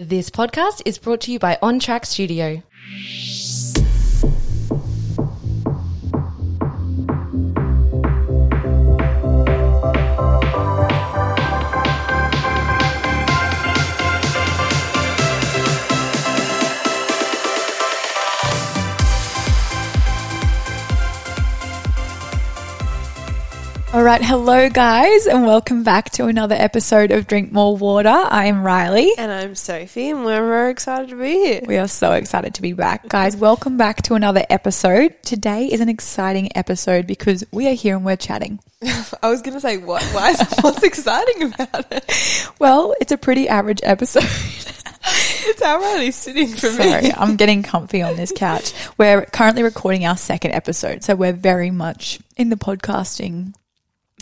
This podcast is brought to you by On Track Studio. Hello guys, and welcome back to another episode of Drink More Water. I am Riley. And I'm Sophie, and we're very excited to be here. We are so excited to be back. Guys, welcome back to another episode. Today is an exciting episode because we are here and we're chatting. I was going to say, what? Why is, what's exciting about it? Well, it's a pretty average episode. It's how Riley's sitting for Sorry, me. I'm getting comfy on this couch. We're currently recording our second episode, so we're very much in the podcasting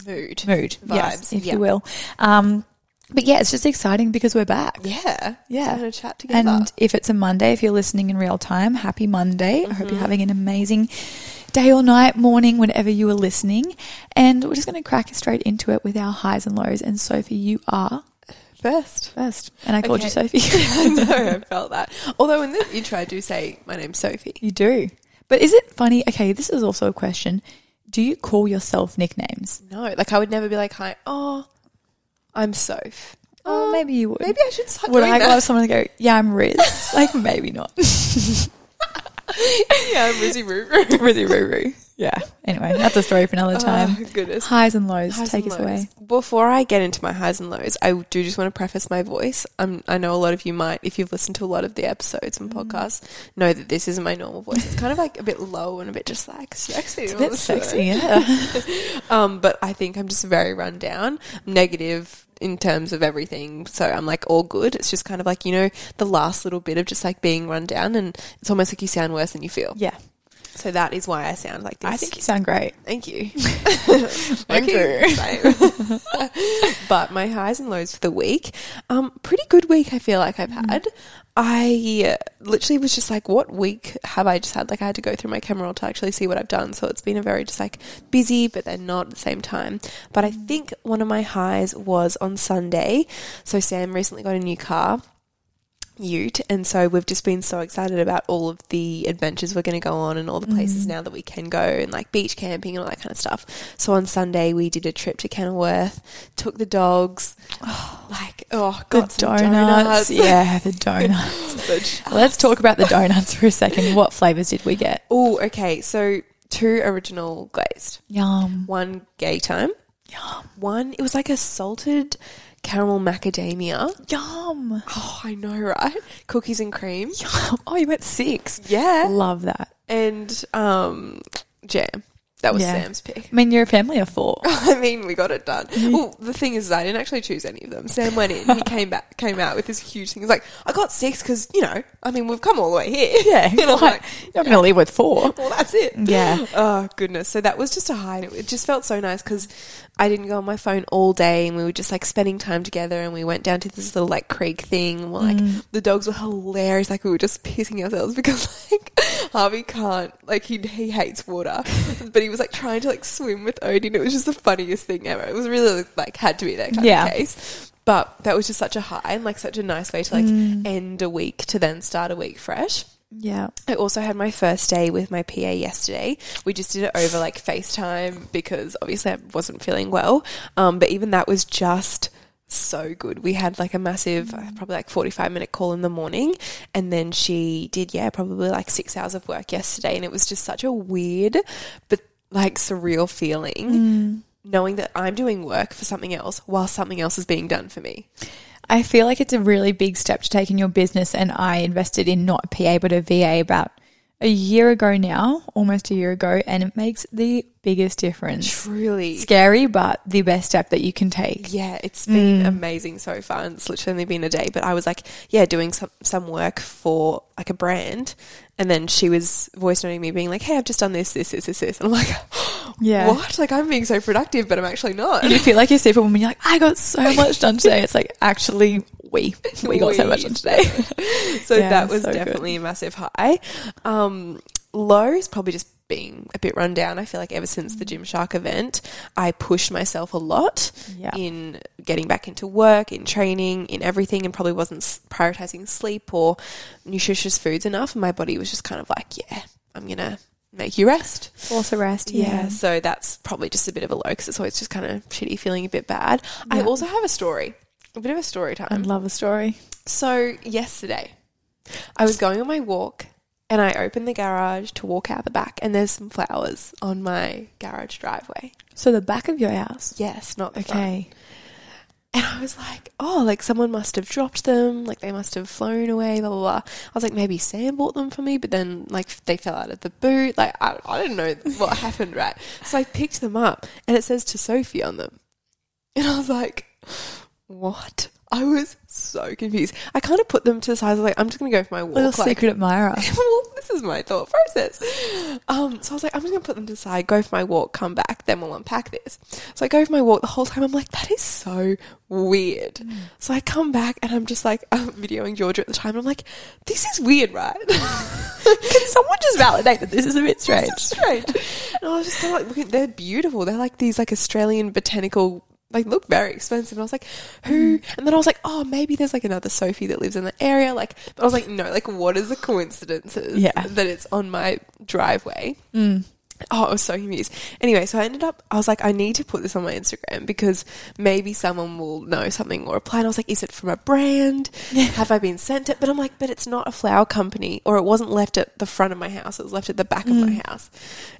Mood. mood, Vibes, yes, if yeah. you will. Um, but yeah, it's just exciting because we're back. Yeah. Yeah. A chat together. And if it's a Monday, if you're listening in real time, happy Monday. I Mm-hmm. hope you're having an amazing day or night, morning, whenever you are listening. And we're just going to crack straight into it with our highs and lows. And Sophie, you are First. first. And I called you Sophie. I know, I felt that. Although in the intro, I do say, my name's Sophie. you do. But is it funny? Okay, this is also a question. Do you call yourself nicknames? No, like I would never be like, hi, oh, I'm Soph. Oh, oh maybe you would. Maybe I should start Would I that. love someone to go, yeah, I'm Riz? like, maybe not. yeah, I'm Rizzy Roo Roo. Rizzy Roo Roo. Yeah. Anyway, that's a story for another time. Oh, goodness. Highs and lows. Highs Take and us lows. away. Before I get into my highs and lows, I do just want to preface my voice. I'm, I know a lot of you might, if you've listened to a lot of the episodes and Mm. podcasts, know that this isn't my normal voice. It's kind of like a bit low and a bit just like sexy. It's a bit sexy, yeah. Um, but I think I'm just very run down, negative in terms of everything. So I'm like all good. It's just kind of like, you know, the last little bit of just like being run down and it's almost like you sound worse than you feel. yeah. So that is why I sound like this. I think you sound great. Thank you. Thank you. but my highs and lows for the week, um, pretty good week. I feel like I've had. I uh, literally was just like, what week have I just had? Like I had to go through my camera roll to actually see what I've done. So it's been a very just like busy, but then not at the same time. But I think one of my highs was on Sunday. So Sam recently got a new car. Ute, and so we've just been so excited about all of the adventures we're going to go on and all the places mm-hmm. now that we can go and like beach camping and all that kind of stuff. So on Sunday we did a trip to Kenilworth, took the dogs, oh. like oh, The got some donuts. Yeah, the donuts. donuts. Let's talk about the donuts for a second. What flavors did we get? Oh, okay. So two original glazed, Yum. one Gaytime, Yum. one it was like a salted caramel macadamia. Yum. Oh, I know, right? Cookies and cream. Yum. Oh, you went six. Yeah, Love that. and um, jam. That was Yeah. Sam's pick. I mean, you're a family of four. I mean, we got it done. Well, the thing is, I didn't actually choose any of them. Sam went in. He came back, came out with this huge thing. He's like, "I got six because you know, I mean, we've come all the way here." Yeah. and I'm like, you're not going to leave with four. "Well, that's it." Yeah. Oh goodness. So that was just a high. and It it just felt so nice because I didn't go on my phone all day, and we were just like spending time together. And we went down to this little like creek thing. And we're like, Mm. the dogs were hilarious. Like we were just pissing ourselves because like Harvey can't like he he hates water, but he was like trying to like swim with Odin. It was just the funniest thing ever. It was really like had to be that kind Yeah. of case. But that was just such a high and like such a nice way to like Mm. end a week to then start a week fresh. Yeah. I also had my first day with my PA yesterday. We just did it over like FaceTime because obviously I wasn't feeling well. Um, but even that was just so good. We had like a massive, uh, probably like 45 minute call in the morning. And then she did, yeah, probably like six hours of work yesterday. And it was just such a weird, but like surreal feeling knowing that I'm doing work for something else while something else is being done for me. I feel like it's a really big step to take in your business. And I invested in not a PA, but a VA about a year ago now, almost a year ago. And it makes the biggest difference. Truly. Scary, but the best step that you can take. Yeah, it's been mm. amazing so far. And it's literally only been a day, but I was like, yeah, doing some some work for like a brand, and then she was voice noting me, being like, "Hey, I've just done this, this, this, this, this," and I'm like, Yeah. what? Like I'm being so productive, but I'm actually not." And you feel like you're superwoman. You're like, I got so much done today. It's like, actually, we, we got so much done today. so Yeah, that was so good. definitely a massive high. Um, low is probably just being a bit run down. I feel like ever since the Gymshark event, I pushed myself a lot Yeah. in getting back into work, in training, in everything, and probably wasn't prioritizing sleep or nutritious foods enough. And my body was just kind of like, yeah, I'm gonna make you rest. Force a rest. Yeah, Yeah. so that's probably just a bit of a low because it's always just kind of shitty, feeling a bit bad. I also have a story, a bit of a story time. I love a story. So yesterday, I was going on my walk and I opened the garage to walk out the back, and there's some flowers on my garage driveway. So the back of your house. Yes, not the front. Okay. And I was like, oh, like someone must have dropped them, like they must have flown away, blah, blah, blah. I was like, maybe Sam bought them for me, but then like they fell out of the boot. Like, I, I didn't know what happened, right? So I picked them up and it says to Sophie on them. And I was like, what? I was so confused. I kind of put them to the side. I was like, I'm just going to go for my walk. Little like, secret admirer. well, this is my thought process. Um, so I was like, I'm just gonna put them to the side, go for my walk, come back, then we'll unpack this. So I go for my walk the whole time. I'm like, that is so weird. So I come back and I'm just like, I'm videoing Georgia at the time. And I'm like, this is weird, right? Can someone just validate that this is a bit strange? This is strange. And I was just kind of like, looking, they're beautiful. They're like these like Australian botanical. Like look very expensive. And I was like, who? And then I was like, oh, maybe there's like another Sophie that lives in the area. Like, but I was like, no, like what is the coincidences Yeah. that it's on my driveway? Mm. Oh, I was so confused. Anyway, so I ended up, I was like, I need to put this on my Instagram because maybe someone will know something or reply. And I was like, is it from a brand? Have I been sent it? But I'm like, but it's not a flower company or it wasn't left at the front of my house. It was left at the back of my house.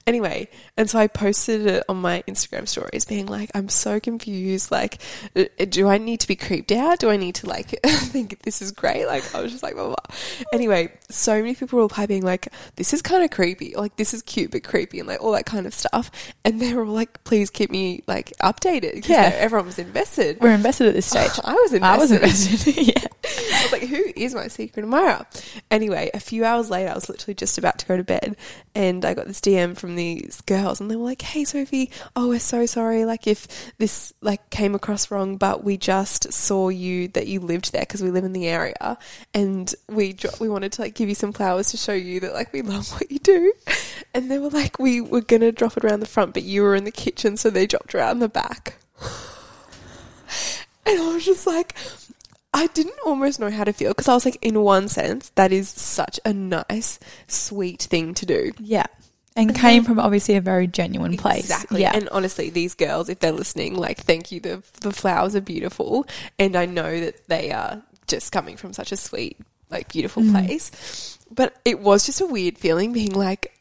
Anyway, and so I posted it on my Instagram stories being like, I'm so confused. Like, uh, do I need to be creeped out? Do I need to like think this is great? Like, I was just like, blah, blah, blah. Anyway, so many people reply being like, this is kind of creepy. Like, this is cute but creepy and like all that kind of stuff. And they were all like, please keep me like updated Yeah. everyone was invested. We're invested at this stage. I was invested. I was invested. yeah. I was like, who is my secret admirer? Anyway, a few hours later, I was literally just about to go to bed and I got this DM from these girls and they were like, hey, Sophie, oh, we're so sorry. Like, if this like came across wrong, but we just saw you that you lived there because we live in the area and we dro- we wanted to like give you some flowers to show you that like we love what you do. And they were like, we were going to drop it around the front, but you were in the kitchen, so they dropped it around the back. And I was just like, I didn't almost know how to feel because I was like, in one sense, that is such a nice, sweet thing to do. Yeah. And came from obviously a very genuine place. Exactly. Yeah. And honestly, these girls, if they're listening, like, thank you. The, the flowers are beautiful. And I know that they are just coming from such a sweet, like, beautiful Mm. place. But it was just a weird feeling being like,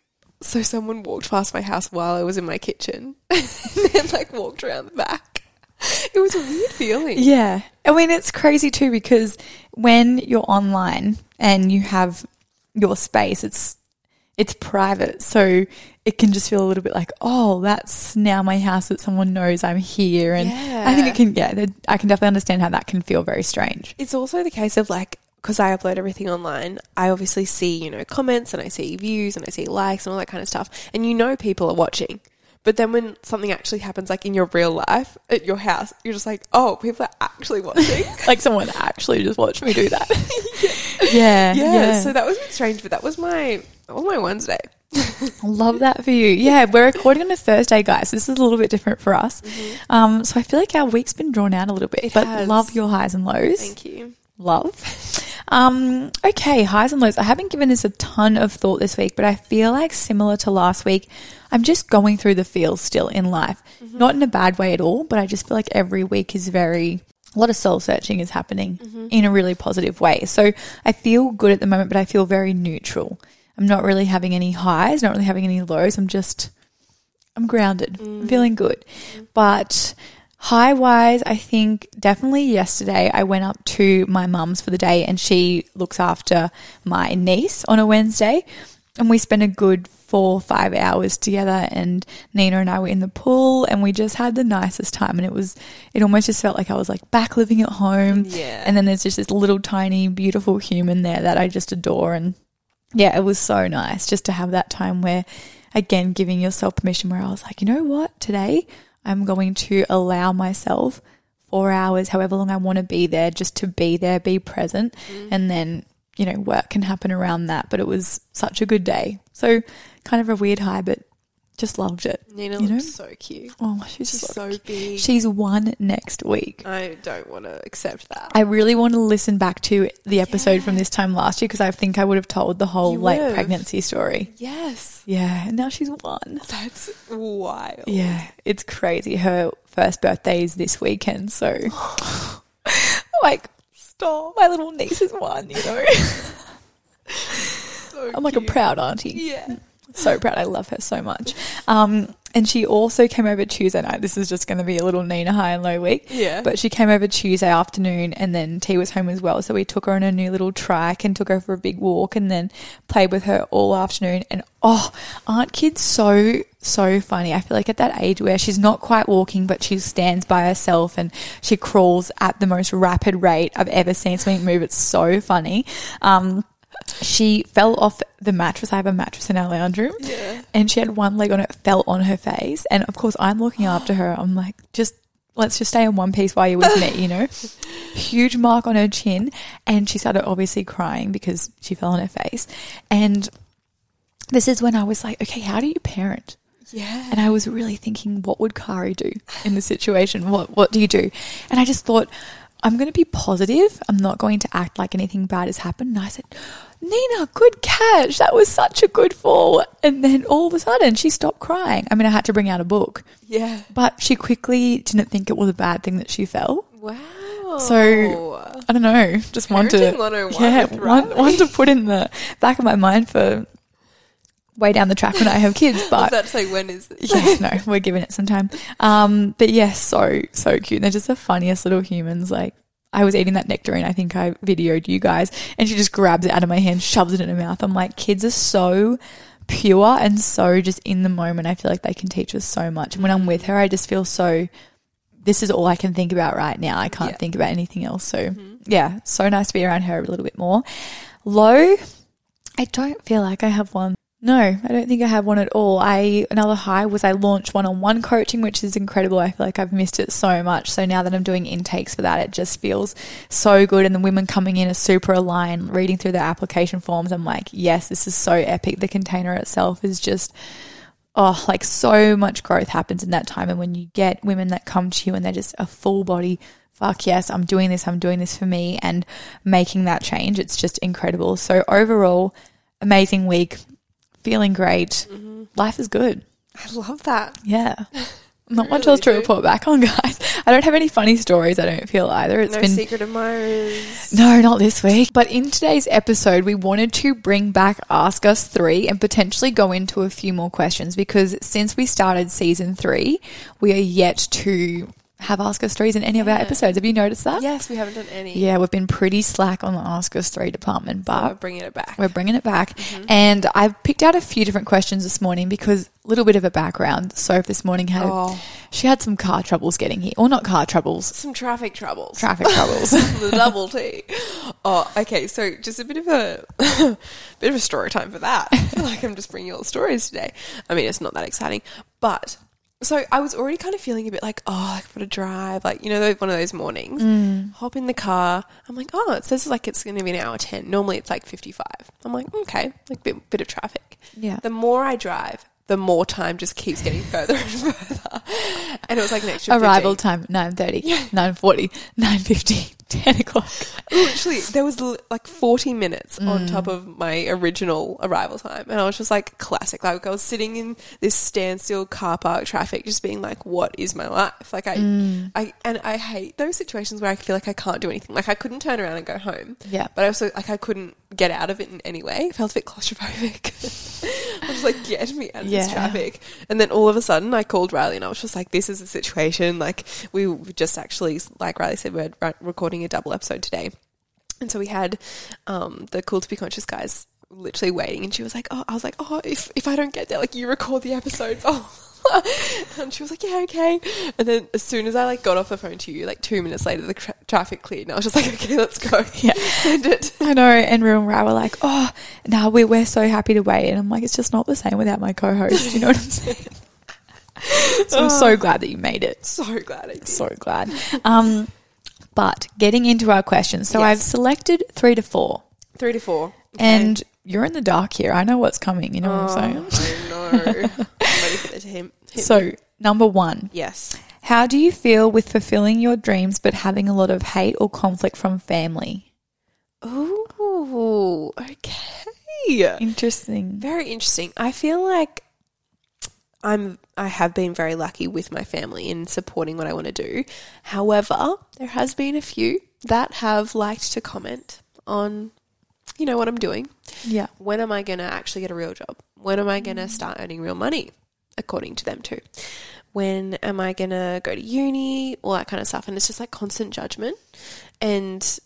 so someone walked past my house while I was in my kitchen and then, like, walked around the back. It was a weird feeling. Yeah. I mean, it's crazy too because when you're online and you have your space, it's it's private. So it can just feel a little bit like, oh, that's now my house that someone knows I'm here. And I think it can, yeah, I can definitely understand how that can feel very strange. It's also the case of like, because I upload everything online, I obviously see, you know, comments and I see views and I see likes and all that kind of stuff. And you know people are watching. But then when something actually happens, like in your real life at your house, you're just like, oh, people are actually watching. Like someone actually just watched me do that. yeah. yeah, So that was a bit strange, but that was my, that was my Wednesday. Love that for you. Yeah, we're recording on a Thursday, guys. This is a little bit different for us. Um, so I feel like our week's been drawn out a little bit, It but has. love your highs and lows. Thank you. Love. Um, okay, highs and lows. I haven't given this a ton of thought this week, but I feel like similar to last week, I'm just going through the feels still in life. Mm-hmm. Not in a bad way at all, but I just feel like every week is very a lot of soul searching is happening mm-hmm. in a really positive way. So I feel good at the moment, but I feel very neutral. I'm not really having any highs, not really having any lows. I'm just I'm grounded. I'm mm. feeling good. Mm. But high wise, I think definitely yesterday I went up to my mum's for the day and she looks after my niece on a Wednesday. And we spent a good four or five hours together and Nina and I were in the pool and we just had the nicest time and it was it almost just felt like I was like back living at home. Yeah. And then there's just this little tiny beautiful human there that I just adore and yeah, it was so nice just to have that time where, again, giving yourself permission where I was like, you know what, today I'm going to allow myself four hours, however long I want to be there, just to be there, be present, mm-hmm. and then you know, work can happen around that. But it was such a good day. So kind of a weird high, but just loved it. Nina You looks know? so cute. Oh, she's, She's so, so big. She's one next week. I don't want to accept that. I really want to listen back to the episode from this time last year because I think I would have told the whole like pregnancy story. yes. Yeah, and now she's one. That's wild. Yeah, it's crazy. Her first birthday is this weekend, so like, stop. My little niece is one. You know, So I'm like a proud auntie. Yeah. So proud. I love her so much. Um, and she also came over Tuesday night. This is just going to be a little Nina high and low week. Yeah. But she came over Tuesday afternoon and then T was home as well. So we took her on a new little trike and took her for a big walk and then played with her all afternoon. And oh, aren't kids so, so funny? I feel like at that age where she's not quite walking, but she stands by herself and she crawls at the most rapid rate I've ever seen something move. It's so funny. Um, she fell off the mattress. I have a mattress in our lounge room. Yeah. And she had one leg on it, fell on her face. And of course, I'm looking after her. I'm like, just let's just stay in one piece while you're with me, you know? Huge mark on her chin. And she started obviously crying because she fell on her face. And this is when I was like, okay, how do you parent? Yeah. And I was really thinking, what would Kari do in the situation? What what do you do? And I just thought, I'm going to be positive. I'm not going to act like anything bad has happened. And I said, Nina, good catch. That was such a good fall. And then all of a sudden, she stopped crying. I mean, I had to bring out a book, yeah. but she quickly didn't think it was a bad thing that she fell. Wow. So I don't know. Just one to yeah, with one, one to put in the back of my mind for way down the track when I have kids. But to say, when is this? yeah, no, we're giving it some time. Um, but yeah, so so cute. They're just the funniest little humans. Like I was eating that nectarine. I think I videoed you guys, and she just grabs it out of my hand, shoves it in her mouth. I'm like, kids are so pure and so just in the moment. I feel like they can teach us so much. And when I'm with her, I just feel so. This is all I can think about right now. I can't Yeah. think about anything else. So mm-hmm. yeah, so nice to be around her a little bit more. Low, I don't feel like I have one. No, I don't think I have one at all. I another high was I launched one-on-one coaching, which is incredible. I feel like I've missed it so much. So now that I'm doing intakes for that, it just feels so good. And the women coming in are super aligned, reading through their application forms. I'm like, yes, this is so epic. The container itself is just oh, like so much growth happens in that time. And when you get women that come to you and they're just a full body, fuck yes, I'm doing this, I'm doing this for me and making that change, it's just incredible. So overall, amazing week, feeling great. Mm-hmm. Life is good. I love that. Yeah. Not much Really else to do. report back on, guys. I don't have any funny stories, I don't feel either. It's no been secret admirers. no, not this week. But in today's episode, we wanted to bring back Ask Us 3 and potentially go into a few more questions because since we started season 3, we are yet to have Ask Us 3s in any of our episodes. Have you noticed that? Yes, we haven't done any. Yeah, we've been pretty slack on the Ask Us 3 department, But we're bringing it back. we're bringing it back. Mm-hmm. And I've picked out a few different questions this morning because a little bit of a background. Soph this morning had, Oh. she had some car troubles getting here. Or not car troubles, Some traffic troubles. traffic troubles. the double T. Oh, okay. So just a bit of a bit of a story time for that. I feel like I'm just bringing all the stories today. I mean, it's not that exciting, but so I was already kind of feeling a bit like, oh, I've got to drive. Like you know, one of those mornings. Mm. Hop in the car. I'm like, oh, it says like it's going to be an hour ten. Normally it's like 55. I'm like, okay, like bit bit of traffic. Yeah. The more I drive. The more time just keeps getting further and further, and it was like an extra Arrival 15. time 9.30, 9.40, 9.50, 10 o'clock. literally there was l- like 40 minutes Mm. on top of my original arrival time and i was just like classic like i was sitting in this standstill car park traffic just being like what is my life like i Mm. i and i hate those situations where i feel like i can't do anything like i couldn't turn around and go home Yeah. but i also like i couldn't get out of it in any way I felt a bit claustrophobic was like get me out of this traffic and then all of a sudden i called riley and i was just like this is a situation like we just actually like riley said we're recording a double episode today and so we had um, the Cool to Be Conscious guys literally waiting, and she was like, "Oh, I was like, oh, if if I don't get there, like you record the episode." Oh. and she was like, "Yeah, okay." And then as soon as I like got off the phone to you, like two minutes later, the tra- traffic cleared, and I was just like, "Okay, let's go." Yeah. send it. I know, and Rue and Ra were like, oh, no, we, we're so happy to wait. And I'm like, it's just not the same without my co-host. You know what I'm saying? so I'm so glad that you made it. So glad I did. So glad. Um, but getting into our questions. So Yes. I've selected three to four. Three to four. Okay. And you're in the dark here. I know what's coming. You know what I'm Oh, saying? I know. I'm ready for this to hit. hit So, number one, yes. how do you feel with fulfilling your dreams but having a lot of hate or conflict from family? Ooh, okay. Interesting. Very interesting. I feel like I'm I have been very lucky with my family in supporting what I want to do. However, there has been a few that have liked to comment on you know what I'm doing. Yeah. When am I going to actually get a real job? When am I going to mm. start earning real money according to them too? When am I going to go to uni? All that kind of stuff. And it's just like constant judgment and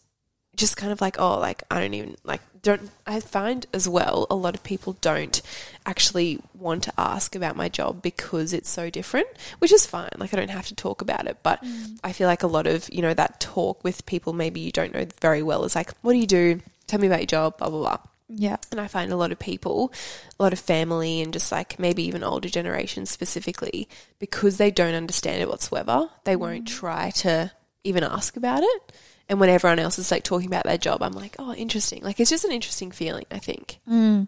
just kind of like oh like I don't even like don't I find as well a lot of people don't actually want to ask about my job because it's so different which is fine. Like I don't have to talk about it. But mm. I feel like a lot of you know that talk with people maybe you don't know very well is like what do you do? Tell me about your job blah blah blah Yeah. and I find a lot of people, a lot of family, and just like maybe even older generations specifically, because they don't understand it whatsoever, they won't mm. try to even ask about it. And when everyone else is like talking about their job, I'm like, oh, interesting. Like it's just an interesting feeling, I think. Mm.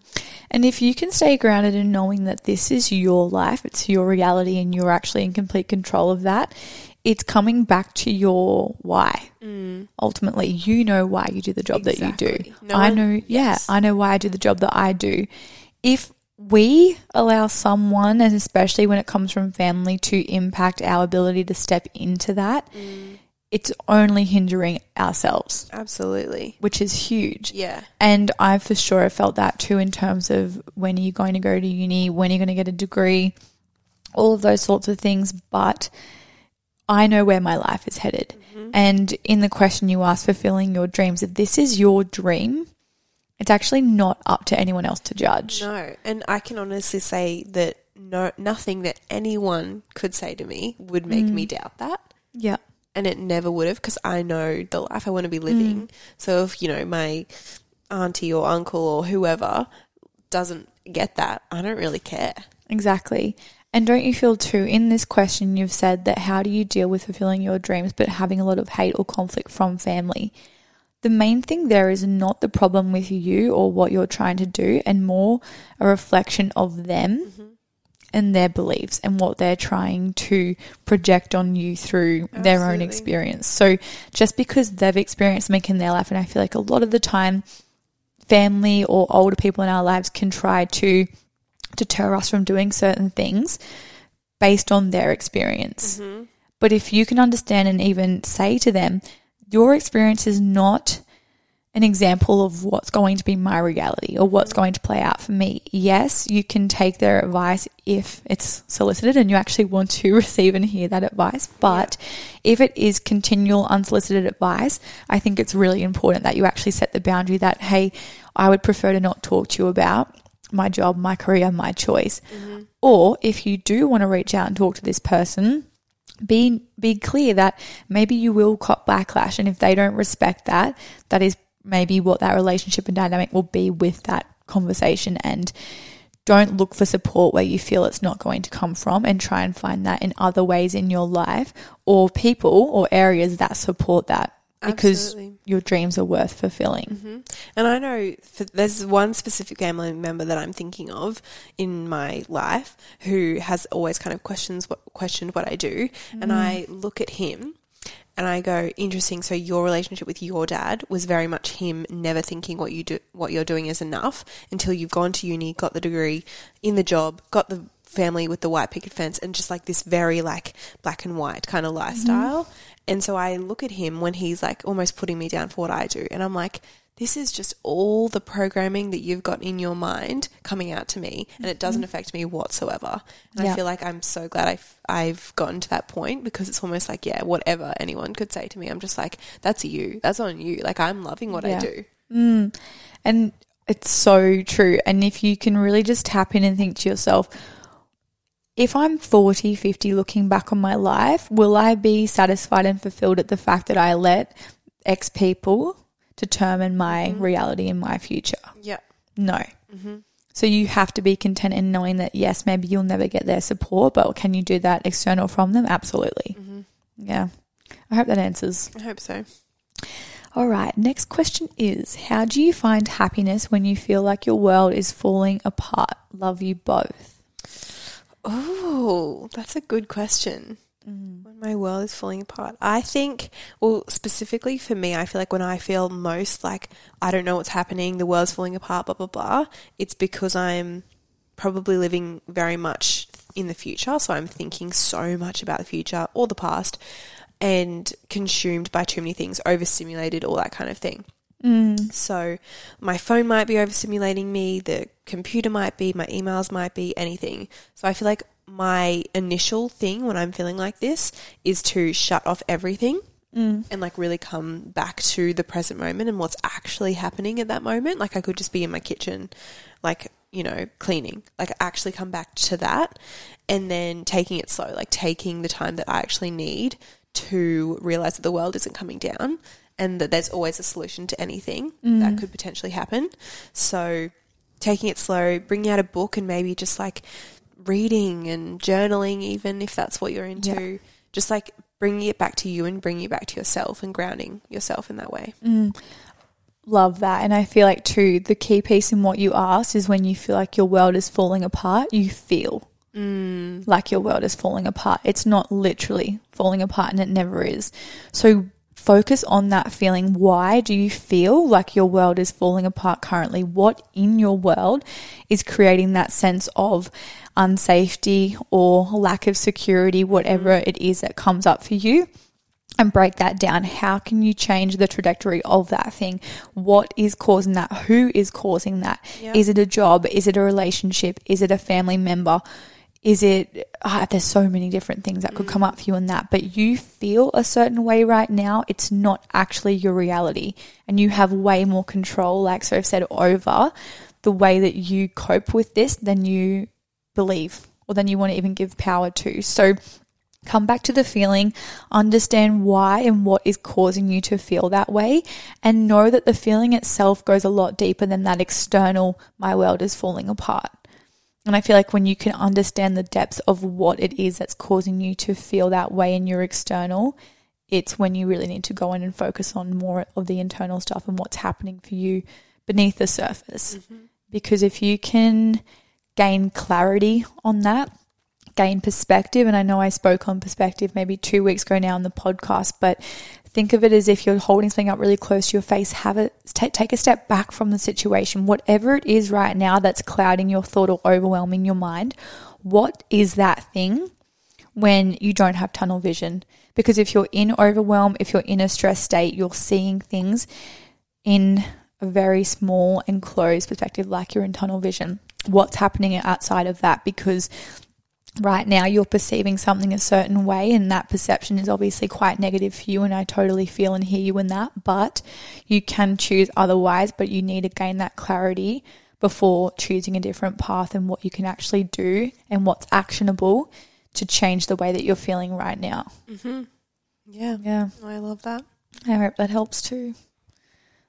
And if you can stay grounded in knowing that this is your life, it's your reality, and you're actually in complete control of that, it's coming back to your why. Mm. Ultimately, you know why you do the job that you do. No I one- know, yeah. I know why I do the job that I do. If we allow someone, and especially when it comes from family, to impact our ability to step into that, mm. it's only hindering ourselves, Absolutely. which is huge. Yeah. And I for sure have felt that too in terms of when are you going to go to uni, when are you going to get a degree, all of those sorts of things. But I know where my life is headed. Mm-hmm. And in the question you asked, fulfilling your dreams, if this is your dream, it's actually not up to anyone else to judge. No. And I can honestly say that no, nothing that anyone could say to me would make me mm. doubt that. Yeah. and it never would have because I know the life I want to be living. Mm. So if you know my auntie or uncle or whoever doesn't get that, I don't really care. Exactly. And don't you feel too, in this question, you've said that how do you deal with fulfilling your dreams but having a lot of hate or conflict from family? The main thing there is not the problem with you or what you're trying to do, and more a reflection of them mm-hmm. and their beliefs and what they're trying to project on you through their own experience. So just because they've experienced something in their life, and I feel like a lot of the time, family or older people in our lives can try to deter us from doing certain things based on their experience. Mm-hmm. But if you can understand and even say to them, your experience is not an example of what's going to be my reality or what's going to play out for me. Yes, you can take their advice if it's solicited and you actually want to receive and hear that advice. But if it is continual unsolicited advice, I think it's really important that you actually set the boundary that, hey, I would prefer to not talk to you about my job, my career, my choice. Mm-hmm. Or if you do want to reach out and talk to this person, be be clear that maybe you will cop backlash. And if they don't respect that that is maybe what that relationship and dynamic will be with that conversation. And don't look for support where you feel it's not going to come from and try and find that in other ways in your life or people or areas that support that because Absolutely. your dreams are worth fulfilling. Mm-hmm. And I know for, there's one specific family member that I'm thinking of in my life who has always kind of questions what questioned what I do, and mm. I look at him and I go, interesting. So your relationship with your dad was very much him never thinking what you do, what you're doing is enough until you've gone to uni, got the degree, in the job, got the family with the white picket fence, and just like this very like black and white kind of mm-hmm. lifestyle. And so I look at him when he's like almost putting me down for what I do, and I'm like, this is just all the programming that you've got in your mind coming out to me, and it doesn't mm-hmm. affect me whatsoever. And Yeah. I feel like I'm so glad I've, I've gotten to that point because it's almost like, yeah, whatever anyone could say to me, I'm just like, that's you, that's on you. Like, I'm loving what I Yeah. do. Mm. And it's so true. And if you can really just tap in and think to yourself, if I'm 40, 50 looking back on my life, will I be satisfied and fulfilled at the fact that I let X people determine my mm-hmm. reality and my future? Yeah. No. Mm-hmm. So you have to be content in knowing that, yes, maybe you'll never get their support, but can you do that external from them? Absolutely. Mm-hmm. Yeah. I hope that answers. I hope so. All right, next question is How do you find happiness when you feel like your world is falling apart? Love you both. Oh, that's a good question. Mm. When my world is falling apart, I think, well, specifically for me, I feel like when I feel most like I don't know what's happening, the world's falling apart, blah, blah, blah, it's because I'm probably living very much in the future. So I'm thinking so much about the future or the past and consumed by too many things, overstimulated, all that kind of thing. Mm. So my phone might be overstimulating me, the computer might be, my emails might be, anything. So I feel like my initial thing when I'm feeling like this is to shut off everything mm. and like really come back to the present moment and what's actually happening at that moment. Like I could just be in my kitchen, like, you know, cleaning. Like actually come back to that and then taking it slow, like taking the time that I actually need to realize that the world isn't coming down and that there's always a solution to anything that mm. could potentially happen. So taking it slow, bringing out a book and maybe just like reading and journaling, even if that's what you're into, just like bringing it back to you and bringing it back to yourself and grounding yourself in that way. Mm. Love that. And I feel like, too, the key piece in what you asked is when you feel like your world is falling apart, you feel mm. like your world is falling apart. It's not literally falling apart and it never is. So focus on that feeling. Why do you feel like your world is falling apart currently? What in your world is creating that sense of unsafety or lack of security, whatever mm. it is that comes up for you? and break that down. How can you change the trajectory of that thing? What is causing that? Who is causing that? Is it a job? Is it a relationship? Is it a family member? Is it, ah, there's so many different things that could come up for you in that, but you feel a certain way right now. It's not actually your reality and you have way more control, like so I've said, over the way that you cope with this than you believe or than you want to even give power to. So, come back to the feeling, understand why and what is causing you to feel that way, and know that the feeling itself goes a lot deeper than that external, my world is falling apart. And I feel like when you can understand the depths of what it is that's causing you to feel that way in your external, it's when you really need to go in and focus on more of the internal stuff and what's happening for you beneath the surface. Mm-hmm. Because if you can gain clarity on that, gain perspective. And I know I spoke on perspective maybe two weeks ago now on the podcast, but think of it as if you're holding something up really close to your face. Have it ta take a step back from the situation, whatever it is right now that's clouding your thought or overwhelming your mind. What is that thing when you don't have tunnel vision? Because if you're in overwhelm, if you're in a stress state, you're seeing things in a very small and closed perspective, like you're in tunnel vision. What's happening outside of that? Because right now you're perceiving something a certain way and that perception is obviously quite negative for you and I totally feel and hear you in that but you can choose otherwise but you need to gain that clarity before choosing a different path and what you can actually do and what's actionable to change the way that you're feeling right now. Mm-hmm. Yeah. Yeah. I love that. I hope that helps too.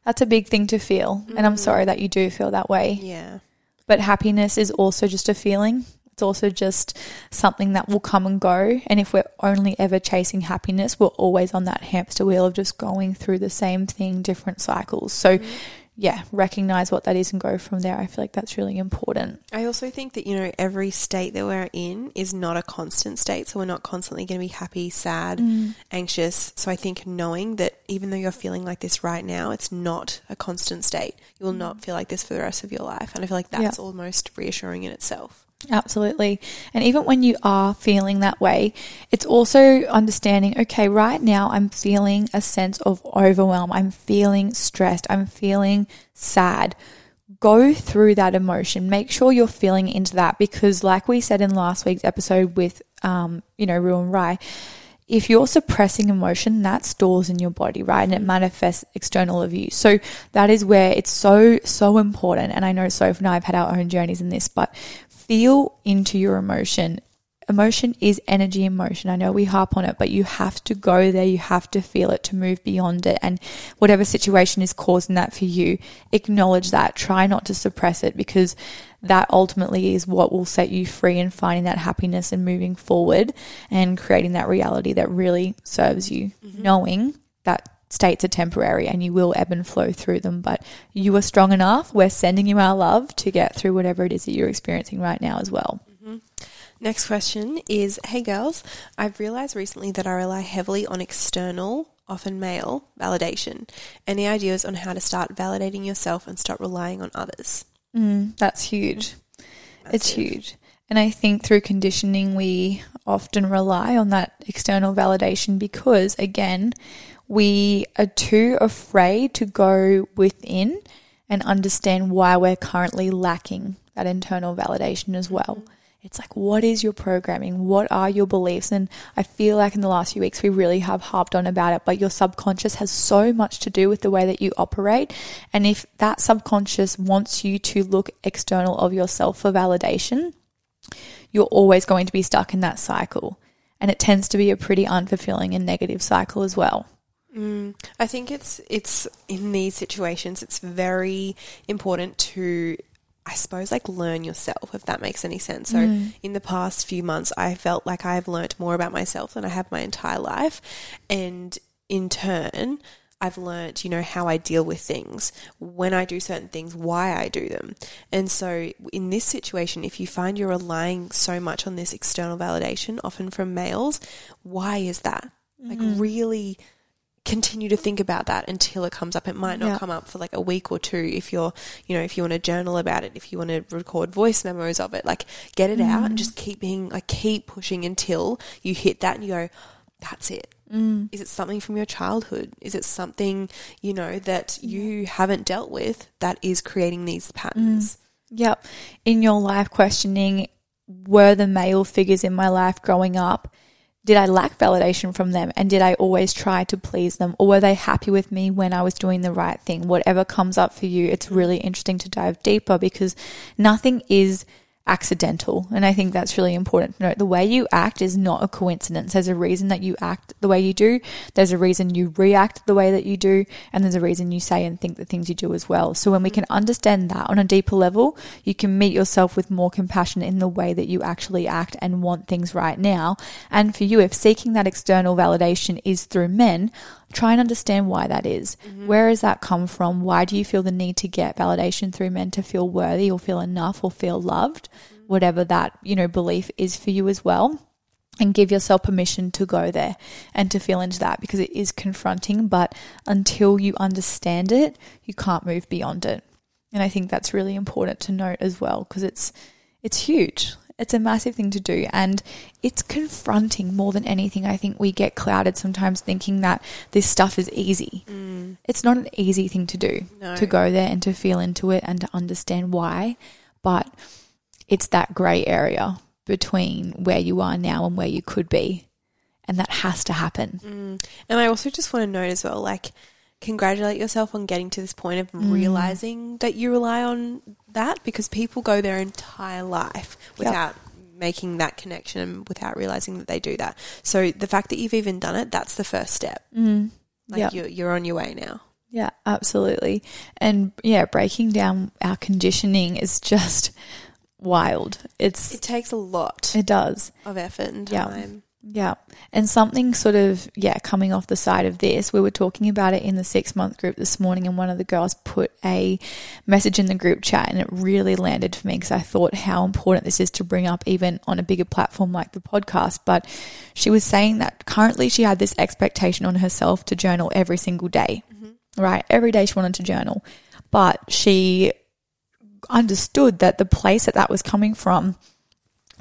That's a big thing to feel and I'm mm. sorry that you do feel that way. Yeah. But happiness is also just a feeling. It's also just something that will come and go. And if we're only ever chasing happiness, we're always on that hamster wheel of just going through the same thing, different cycles. So, mm-hmm. yeah, recognize what that is and go from there. I feel like that's really important. I also think that, you know, every state that we're in is not a constant state. So we're not constantly going to be happy, sad, mm. anxious. So I think knowing that even though you're feeling like this right now, it's not a constant state. You will mm. not feel like this for the rest of your life. And I feel like that's Yeah. almost reassuring in itself. Absolutely. And even when you are feeling that way, it's also understanding okay, right now I'm feeling a sense of overwhelm. I'm feeling stressed. I'm feeling sad. Go through that emotion. Make sure you're feeling into that because, like we said in last week's episode with, um, you know, Ru and Rai, if you're suppressing emotion, that stores in your body, right? And it manifests external of you. So that is where it's so, so important. And I know Soph and I have had our own journeys in this, but feel into your emotion. Emotion is energy in motion. I know we harp on it, but you have to go there. You have to feel it to move beyond it. And whatever situation is causing that for you, acknowledge that. Try not to suppress it because that ultimately is what will set you free and finding that happiness and moving forward and creating that reality that really serves you, mm-hmm. knowing that states are temporary and you will ebb and flow through them, but you are strong enough. We're sending you our love to get through whatever it is that you're experiencing right now as well. Next question is Hey girls, I've realized recently that I rely heavily on external, often male, validation. Any ideas on how to start validating yourself and stop relying on others? Mm, that's huge. It's huge. And I think through conditioning, we often rely on that external validation because, again, we are too afraid to go within and understand why we're currently lacking that internal validation as well. Mm-hmm. It's like, what is your programming? What are your beliefs? And I feel like in the last few weeks, we really have harped on about it, but your subconscious has so much to do with the way that you operate. And if that subconscious wants you to look external of yourself for validation, you're always going to be stuck in that cycle. And it tends to be a pretty unfulfilling and negative cycle as well. Mm, I think it's it's in these situations it's very important to I suppose like learn yourself if that makes any sense. So in the past few months I felt like I've learnt more about myself than I have my entire life and in turn I've learnt, you know, how I deal with things, when I do certain things, why I do them. And so in this situation, if you find you're relying so much on this external validation, often from males, why is that? Like really continue to think about that until it comes up. It might not Yeah. come up for like a week or two if you're, you know, if you want to journal about it, if you want to record voice memos of it, like get it out and just keep being, like keep pushing until you hit that and you go, that's it. Mm. Is it something from your childhood? Is it something, you know, that you haven't dealt with that is creating these patterns? Yep. In your life questioning, were the male figures in my life growing up, did I lack validation from them? And did I always try to please them? Or were they happy with me when I was doing the right thing? Whatever comes up for you, it's really interesting to dive deeper because nothing is accidental. And I think that's really important to note. The way you act is not a coincidence. There's a reason that you act the way you do. There's a reason you react the way that you do. And there's a reason you say and think the things you do as well. So when we can understand that on a deeper level, you can meet yourself with more compassion in the way that you actually act and want things right now. And for you, if seeking that external validation is through men, try and understand why that is. Mm-hmm. Where does that come from? Why do you feel the need to get validation through men to feel worthy or feel enough or feel loved? Mm-hmm. Whatever that, you know, belief is for you as well. And give yourself permission to go there and to feel into that because it is confronting, but until you understand it, you can't move beyond it. And I think that's really important to note as well because it's it's huge. It's a massive thing to do and it's confronting more than anything. I think we get clouded sometimes thinking that this stuff is easy. Mm. It's not an easy thing to do No. to go there and to feel into it and to understand why, but it's that grey area between where you are now and where you could be. And that has to happen. Mm. And I also just want to note as well, like, congratulate yourself on getting to this point of Mm. realizing that you rely on that because people go their entire life without making that connection and without realizing that they do that. So the fact that you've even done it, that's the first step. Mm. Like Yep. you're, you're on your way now. Yeah, absolutely. And yeah, breaking down our conditioning is just wild. It's It takes a lot it does. of effort and time. Yeah. And something sort of, yeah, coming off the side of this, we were talking about it in the six month group this morning, and one of the girls put a message in the group chat, and it really landed for me because I thought how important this is to bring up even on a bigger platform like the podcast. But she was saying that currently she had this expectation on herself to journal every single day, mm-hmm. right? Every day she wanted to journal. But she understood that the place that that was coming from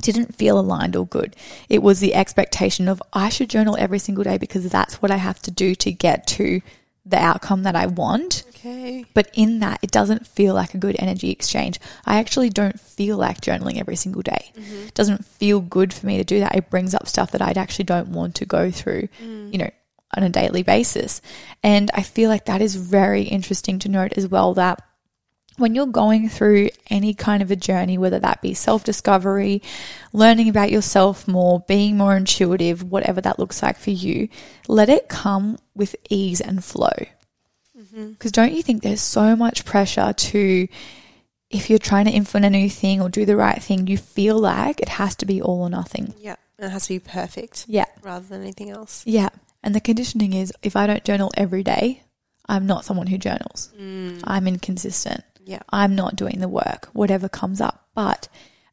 didn't feel aligned or good. It was the expectation of I should journal every single day because that's what I have to do to get to the outcome that I want. Okay. But in that, it doesn't feel like a good energy exchange. I actually don't feel like journaling every single day. Mm-hmm. It doesn't feel good for me to do that. It brings up stuff that I actually don't want to go through, mm. you know, on a daily basis. And I feel like that is very interesting to note as well that when you're going through any kind of a journey, whether that be self discovery, learning about yourself more, being more intuitive, whatever that looks like for you, let it come with ease and flow. Mm-hmm. Because don't you think there's so much pressure to, if you're trying to implement a new thing or do the right thing, you feel like it has to be all or nothing. Yeah. It has to be perfect Yeah. rather than anything else. Yeah. And the conditioning is if I don't journal every day, I'm not someone who journals. Mm. I'm inconsistent. Yeah. I'm not doing the work, whatever comes up. But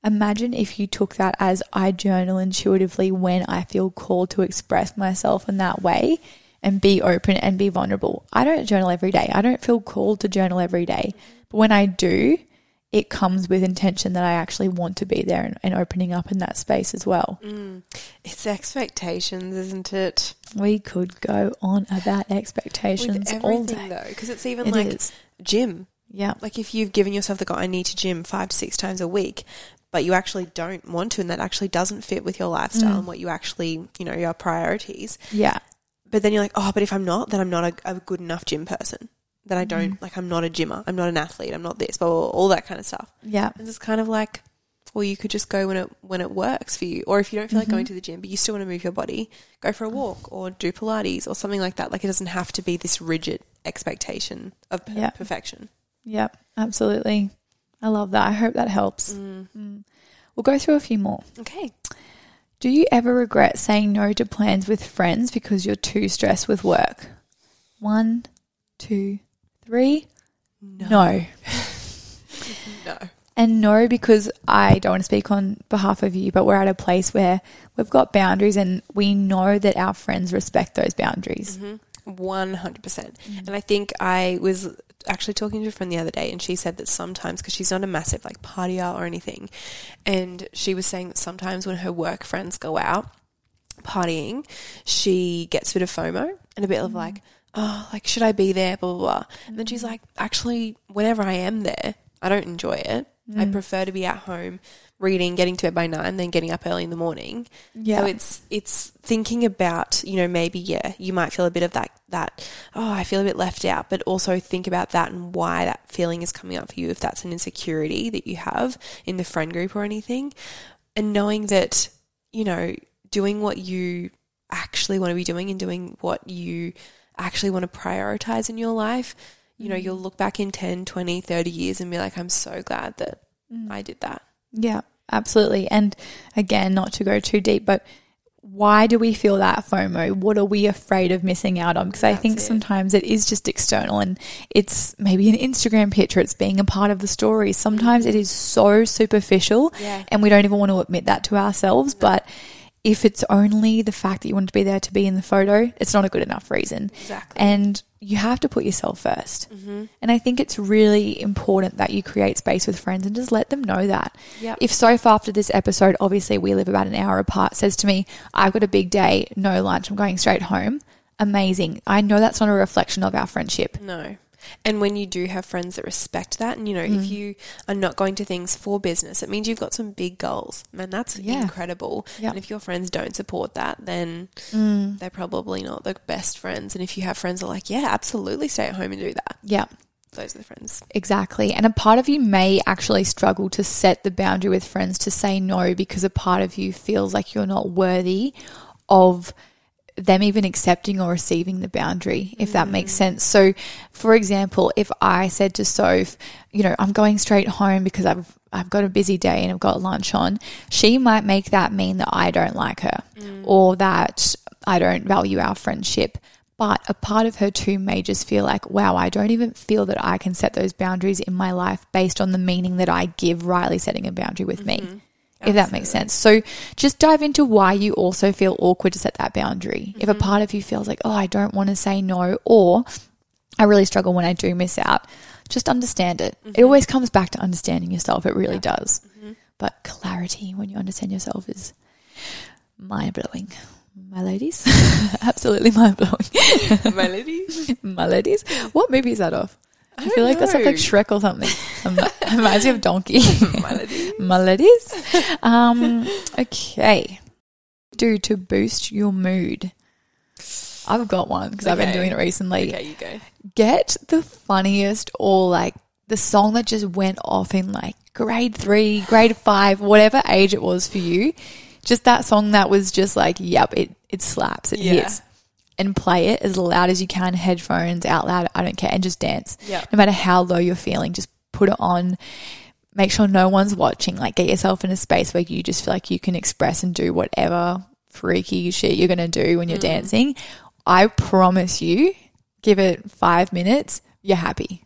imagine if you took that as I journal intuitively when I feel called to express myself in that way and be open and be vulnerable. I don't journal every day. I don't feel called to journal every day. But when I do, it comes with intention that I actually want to be there and, and opening up in that space as well. Mm. It's expectations, isn't it? We could go on about expectations all day. though, because it's even It like is. gym. Yeah. Like if you've given yourself the goal, I need to gym five to six times a week, but you actually don't want to, and that actually doesn't fit with your lifestyle Mm. and what you actually, you know, your priorities. Yeah. But then you're like, oh, but if I'm not, then I'm not a, a good enough gym person. Then I don't Mm. like. I'm not a gymmer. I'm not an athlete. I'm not this, but all, that kind of stuff. Yeah. And it's kind of like, well, you could just go when it when it works for you, or if you don't feel like Mm-hmm. going to the gym, but you still want to move your body, go for a walk or do Pilates or something like that. Like it doesn't have to be this rigid expectation of per- Yeah. perfection. Yep, absolutely. I love that. I hope that helps. Mm. mm. We'll go through a few more. Okay. Do you ever regret saying no to plans with friends because you're too stressed with work? One, two, three. No. No. no. And no, because I don't want to speak on behalf of you, but we're at a place where we've got boundaries and we know that our friends respect those boundaries. Mm-hmm. 100%. Mm. And I think I was actually talking to a friend the other day and she said that sometimes because she's not a massive like partyer or anything and she was saying that sometimes when her work friends go out partying she gets a bit of FOMO and a bit mm-hmm. of mm. like oh like should I be there blah blah blah mm-hmm. and then she's mm. like actually whenever I am there I don't enjoy it I prefer to be at home reading, getting to bed by nine, then getting up early in the morning. Yeah. So it's it's thinking about, you know, maybe yeah, you might feel a bit of that that oh, I feel a bit left out, but also think about that and why that feeling is coming up for you if that's an insecurity that you have in the friend group or anything. And knowing that, you know, doing what you actually want to be doing and doing what you actually want to prioritize in your life, you know, mm. you'll look back in 10, 20, 30 years and be like, I'm so glad that mm. I did that. Yeah, absolutely. And again, not to go too deep, but why do we feel that FOMO? What are we afraid of missing out on? Because I think it. sometimes it is just external and it's maybe an Instagram picture, it's being a part of the story. Sometimes it is so superficial Yeah. and we don't even want to admit that to ourselves. But if it's only the fact that you want to be there to be in the photo, it's not a good enough reason. Exactly. And you have to put yourself 1st Mm-hmm. And I think it's really important that you create space with friends and just let them know that. Yep. If Soph, after this episode, obviously we live about an hour apart, says to me, I've got a big day, no lunch, I'm going straight home, amazing. I know that's not a reflection of our friendship. No. And when you do have friends that respect that, and you know, Mm. if you are not going to things for business, it means you've got some big goals. Man, that's Yeah. incredible. Yeah. And if your friends don't support that, then Mm. they're probably not the best friends. And if you have friends that are like, yeah, absolutely stay at home and do that, Yeah. those are the friends. Exactly. And a part of you may actually struggle to set the boundary with friends to say no because a part of you feels like you're not worthy of them even accepting or receiving the boundary, if that makes mm. sense. So, for example, if I said to Soph, you know, I'm going straight home because I've I've got a busy day and I've got lunch on, she might make that mean that I don't like her mm. or that I don't value our friendship. But a part of her too may just feel like, wow, I don't even feel that I can set those boundaries in my life based on the meaning that I give Riley setting a boundary with me. Mm-hmm. If that makes sense. So just dive into why you also feel awkward to set that boundary. If a mm-hmm. part of you feels like, oh, I don't want to say no, or I really struggle when I do miss out, just understand it. It mm-hmm. always comes back to understanding yourself. It really does. Mm-hmm. But clarity when you understand yourself is mind blowing. My ladies, absolutely mind blowing. Melody? My ladies, what movie is that of? I, don't feel like that's like, know. like Shrek or something. Reminds me of Donkey. Melody? My. Um, okay. Do to boost your mood. I've got one because I've been doing it recently. Okay, you go. Get the funniest or like the song that just went off in like grade three, grade five, whatever age it was for you. Just that song that was just like, yep, it, it slaps, it Yeah. hits. And play it as loud as you can, headphones, out loud, I don't care, and just dance. Yeah. No matter how low you're feeling, just put it on. Make sure no one's watching. Like, get yourself in a space where you just feel like you can express and do whatever freaky shit you're going to do when you're mm. dancing. I promise you, give it five minutes, you're happy.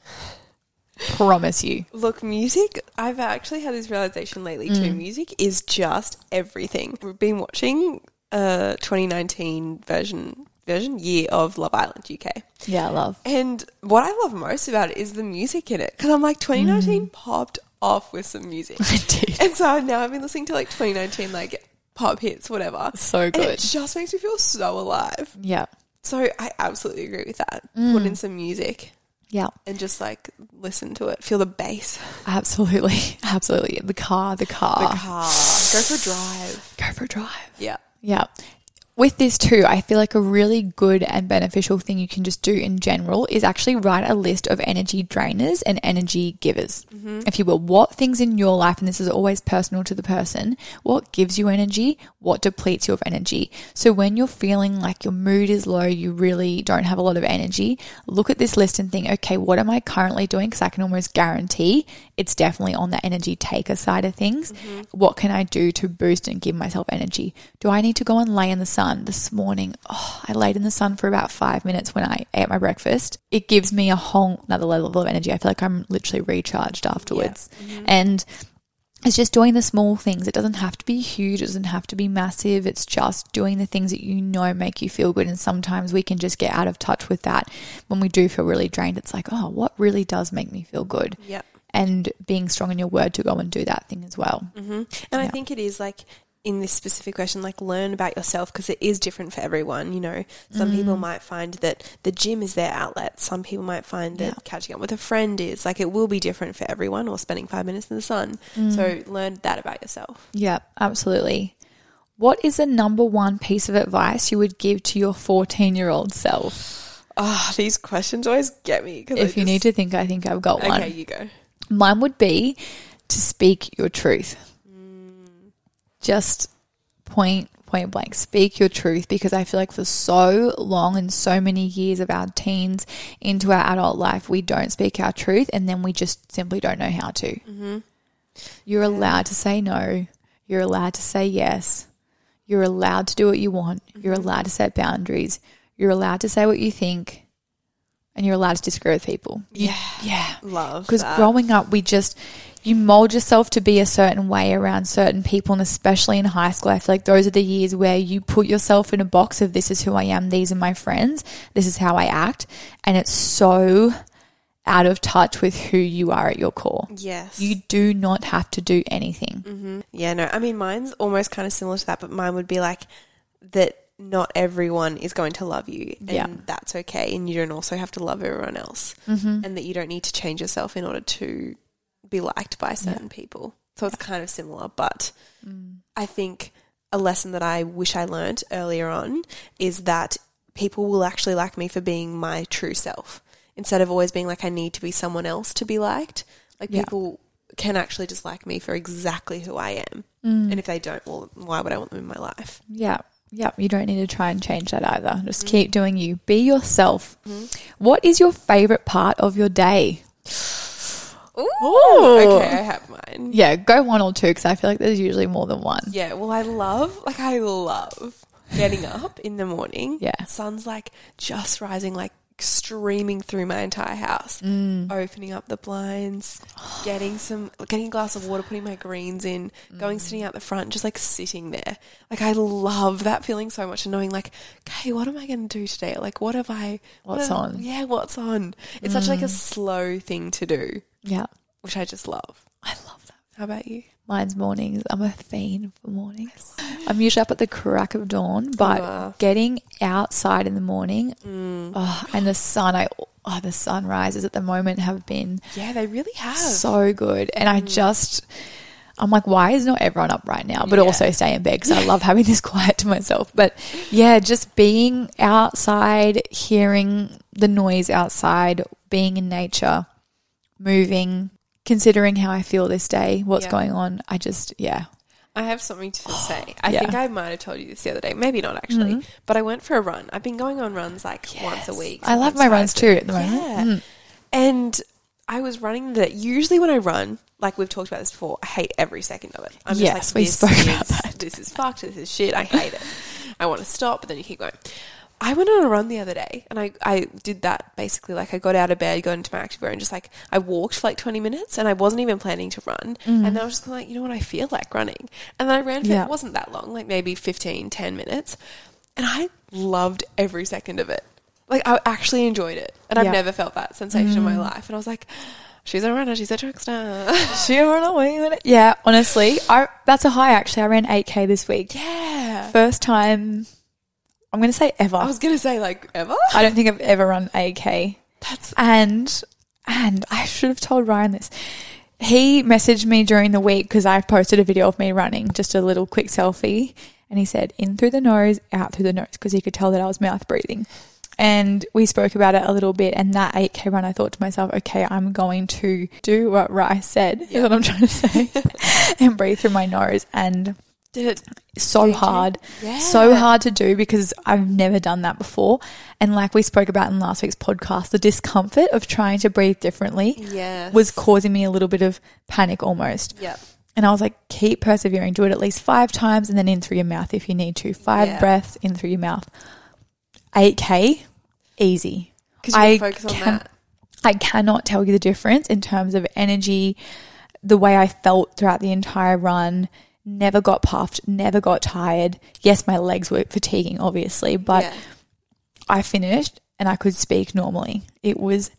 Promise you. Look, music, I've actually had this realization lately too. Mm. Music is just everything. We've been watching a 2019 version version year of Love Island UK. Yeah, I love. And what I love most about it is the music in it. Because I'm like, 2019 mm. popped off with some music. I did. And so now I've been listening to like 2019, like pop hits, whatever. So And good. it just makes me feel so alive. Yeah. So I absolutely agree with that. Mm. Put in some music Yeah. and just like listen to it. Feel the bass. Absolutely. Absolutely. The car, the car. The car. Go for a drive. Go for a drive. Yeah. Yeah. With this too, I feel like a really good and beneficial thing you can just do in general is actually write a list of energy drainers and energy givers. Mm-hmm. If you will, what things in your life, and this is always personal to the person, what gives you energy, what depletes you of energy. So when you're feeling like your mood is low, you really don't have a lot of energy, look at this list and think, okay, what am I currently doing? Because I can almost guarantee it's definitely on the energy taker side of things. Mm-hmm. What can I do to boost and give myself energy? Do I need to go and lay in the sun this morning? Oh, I laid in the sun for about five minutes when I ate my breakfast. It gives me a whole another level of energy. I feel like I'm literally recharged afterwards. Mm-hmm. And it's just doing the small things. It doesn't have to be huge. It doesn't have to be massive. It's just doing the things that you know make you feel good. And sometimes we can just get out of touch with that when we do feel really drained. It's like, oh, what really does make me feel good? Yep. And being strong in your word to go and do that thing as well. Mm-hmm. And I think it is like in this specific question, like learn about yourself because it is different for everyone. You know, some people might find that the gym is their outlet. Some people might find that Yeah. catching up with a friend is like it will be different for everyone or spending five minutes in the sun. So learn that about yourself. Yeah, absolutely. What is the number one piece of advice you would give to your 14 year old self? Ah, these questions always get me. If you need to think, I think I've got one. Okay, you go. Mine would be to speak your truth. Just point point blank speak your truth because I feel like for so long and so many years of our teens into our adult life we don't speak our truth and then we just simply don't know how to. Mm-hmm. You're allowed to say no. You're allowed to say yes. You're allowed to do what you want. You're mm-hmm. allowed to set boundaries. You're allowed to say what you think. And you're allowed to disagree with people. Yeah. Yeah. Love Because growing up, we just, you mold yourself to be a certain way around certain people. And especially in high school, I feel like those are the years where you put yourself in a box of this is who I am, these are my friends, this is how I act. And it's so out of touch with who you are at your core. Yes. You do not have to do anything. Mm-hmm. Yeah, no, I mean, mine's almost kind of similar to that, but mine would be like that not everyone is going to love you, and Yeah. that's okay. And you don't also have to love everyone else, mm-hmm. and that you don't need to change yourself in order to be liked by certain people. So it's kind of similar, but I think a lesson that I wish I learnt earlier on is that people will actually like me for being my true self instead of always being like I need to be someone else to be liked. Like Yeah. people can actually just like me for exactly who I am. And if they don't, well, why would I want them in my life? Yeah. Yeah, you don't need to try and change that either. Just mm. keep doing you. Be yourself. Mm-hmm. What is your favorite part of your day? Ooh, okay, I have mine. Yeah, go one or two because I feel like there's usually more than one. Yeah, well, I love, like, I love getting up in the morning. Yeah. Sun's like just rising, like streaming through my entire house. Mm. Opening up the blinds, getting some, getting a glass of water, putting my greens in, going mm. sitting out the front, just like sitting there. Like, I love that feeling so much and knowing, like, okay, what am I going to do today? Like, what have I, what What's have- on? Yeah, what's on? It's such like a mm. slow thing to do, Yeah, which I just love. I love that. How about you? Mine's mornings. I'm a fiend for mornings. I'm usually up at the crack of dawn, but getting outside in the morning mm. oh, and the sun, I oh, the sunrises at the moment have been Yeah, they really have. so good. And I mm. just, I'm like, why is not everyone up right now? But also stay in bed because I love having this quiet to myself. But yeah, just being outside, hearing the noise outside, being in nature, moving, considering how I feel this day, what's Yeah. going on. I just, yeah. I have something to say. I Yeah. think I might have told you this the other day. Maybe not actually. But I went for a run. I've been going on runs like once a week. I love my runs too at the moment. Yeah. Mm. And I was running the usually when I run, like we've talked about this before, I hate every second of it. I'm just Yes, like we spoke is, about that. This is fucked, this is shit, I hate it. I want to stop, but then you keep going. I went on a run the other day and I, I did that basically. Like I got out of bed, got into my activewear and just like I walked for like 20 minutes and I wasn't even planning to run. Mm-hmm. And then I was just like, you know what, I feel like running. And then I ran for, Yeah. it wasn't that long, like maybe 15, 10 minutes. And I loved every second of it. Like I actually enjoyed it. And I've never felt that sensation in my mm. life. And I was like, she's a runner, she's a track star. She run away with it. Yeah, honestly, I that's a high. Actually, I ran 8k this week. yeah. First time. I'm going to say ever. I was going to say like ever. I don't think I've ever run 8k. That's And and I should have told Ryan this. He messaged me during the week because I posted a video of me running, just a little quick selfie, and he said in through the nose, out through the nose, because he could tell that I was mouth breathing. And we spoke about it a little bit. And that 8k run, I thought to myself, okay, I'm going to do what Rice said, is what I'm trying to say, and breathe through my nose. And did it. so hard, Yeah. so hard to do because I've never done that before. And like we spoke about in last week's podcast, the discomfort of trying to breathe differently Yes. was causing me a little bit of panic almost. Yeah. And I was like, keep persevering, do it at least five times and then in through your mouth if you need to. Five Yeah. breaths in through your mouth. 8K, easy. Because I focus on can- that. I cannot tell you the difference in terms of energy, the way I felt throughout the entire run. Never got puffed, never got tired. Yes, my legs were fatiguing, obviously, but yeah. I finished and I could speak normally. It was,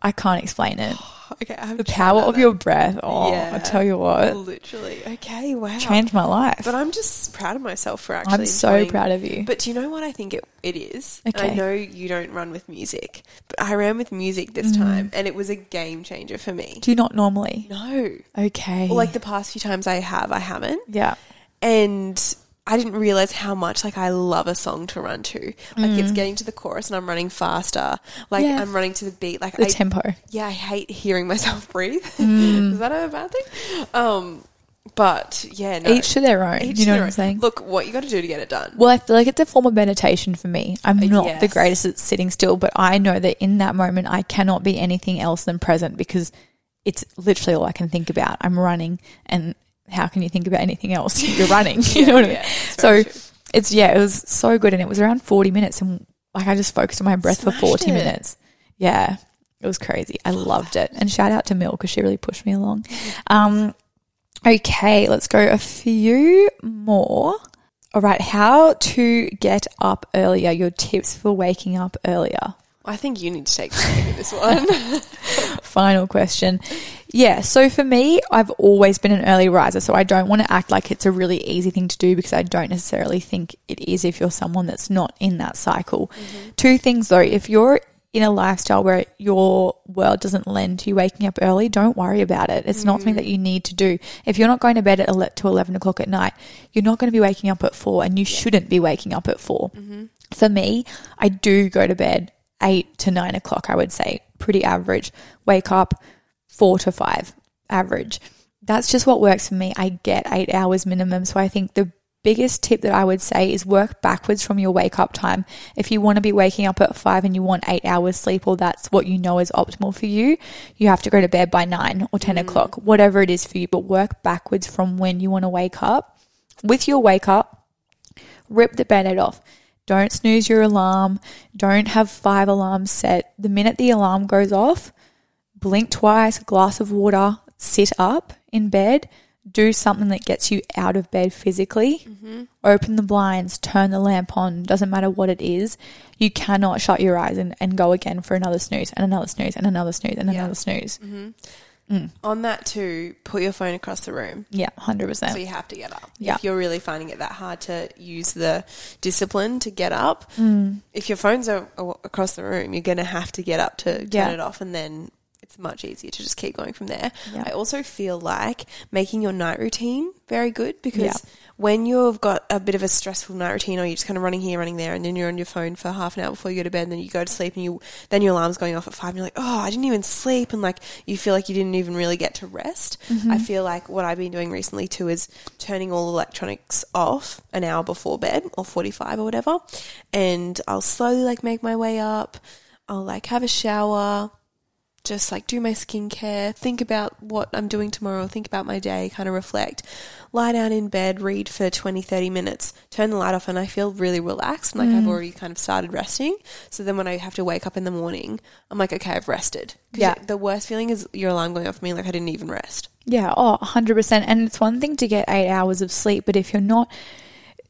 I can't explain it. Okay, I have The power of your breath. Oh, Yeah. I tell you what, literally. Okay, wow. changed my life. But I'm just proud of myself for actually. I'm so enjoying- proud of you. But do you know what I think it, it is? And I know you don't run with music, but I ran with music this Mm. time, and it was a game changer for me. Do you not normally? No, Okay. well, like the past few times I have, I haven't, yeah. and I didn't realize how much like I love a song to run to. Like it's getting to the chorus and I'm running faster. Like Mm. Yeah. I'm running to the beat. Like The I, tempo. yeah, I hate hearing myself breathe. Mm. Is that a bad thing? Um, but yeah, no. Each to their own. Each you know what I'm own. saying? Look, what you got to do to get it done. Well, I feel like it's a form of meditation for me. I'm not the Uh, greatest at sitting still, but I know that in that moment I cannot be anything else than present because it's literally all I can think about. I'm running and how can you think about anything else? You're running. you know what I mean? so true. it's yeah, it was so good and it was around 40 minutes and like I just focused on my breath for 40 it. minutes. Yeah. It was crazy. I loved it. And shout out to Mill because she really pushed me along. Um, okay, let's go a few more. All right, how to get up earlier. Your tips for waking up earlier. I think you need to take the lead with this one. Final question. Yeah, so for me, I've always been an early riser, so I don't want to act like it's a really easy thing to do because I don't necessarily think it is if you're someone that's not in that cycle. Mm-hmm. Two things though, if you're in a lifestyle where your world doesn't lend to you waking up early, don't worry about it. It's not something mm-hmm. that you need to do. If you're not going to bed at ele- to 11 o'clock at night, you're not going to be waking up at four and you shouldn't be waking up at 4 mm-hmm. For me, I do go to bed eight to nine o'clock, I would say, pretty average. Wake up four to five, average. That's just what works for me. I get eight hours minimum. So I think the biggest tip that I would say is work backwards from your wake up time. If you want to be waking up at five and you want eight hours sleep, or that's what you know is optimal for you, you have to go to bed by nine or 10 mm. o'clock, whatever it is for you, but work backwards from when you want to wake up. With your wake up, rip the band-aid off. Don't snooze your alarm. Don't have five alarms set. The minute the alarm goes off, blink twice, glass of water, sit up in bed, do something that gets you out of bed physically. Mm-hmm. Open the blinds, turn the lamp on, doesn't matter what it is. You cannot shut your eyes and, and go again for another snooze and another snooze and another snooze and Yeah. another snooze. Mm-hmm. On that too, put your phone across the room. Yeah, 100%. So you have to get up. Yeah. If you're really finding it that hard to use the discipline to get up, Mm. if your phones are across the room, you're going to have to get up to turn Yeah. it off and then it's much easier to just keep going from there. Yeah. I also feel like making your night routine very good because Yeah. when you've got a bit of a stressful night routine or you're just kind of running here, running there, and then you're on your phone for half an hour before you go to bed, and then you go to sleep, and you then your alarm's going off at five, and you're like, oh, I didn't even sleep, and like you feel like you didn't even really get to rest. Mm-hmm. I feel like what I've been doing recently too is turning all electronics off an hour before bed or 45 or whatever, and I'll slowly like make my way up. I'll like have a shower, just like do my skincare, think about what I'm doing tomorrow, think about my day, kind of reflect, lie down in bed, read for 20, 30 minutes, turn the light off, and I feel really relaxed. and Like Mm. I've already kind of started resting. So then when I have to wake up in the morning, I'm like, okay, I've rested. Yeah. The worst feeling is your alarm going off for me, like I didn't even rest. Yeah, oh, 100%. And it's one thing to get eight hours of sleep, but if you're not,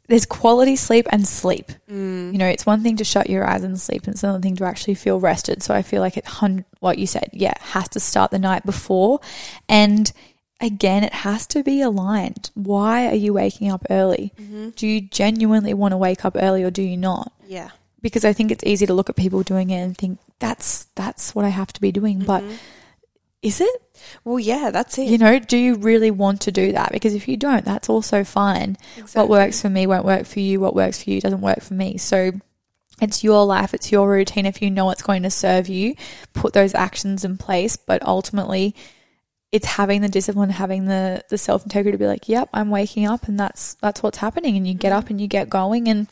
there's quality sleep and sleep. Mm. You know, it's one thing to shut your eyes and sleep, and it's another thing to actually feel rested. So I feel like it, hun- what you said, yeah, has to start the night before. And again, it has to be aligned. Why are you waking up early? Do you genuinely want to wake up early or do you not? Yeah. because I think it's easy to look at people doing it and think that's that's what I have to be doing. But is it? Well, yeah, that's it. You know, do you really want to do that? Because if you don't, that's also fine. What works for me won't work for you. What works for you doesn't work for me. So it's your life, it's your routine. If you know it's going to serve you, put those actions in place. But ultimately, it's having the discipline, having the the self integrity to be like, "Yep, I'm waking up, and that's that's what's happening." And you get up and you get going and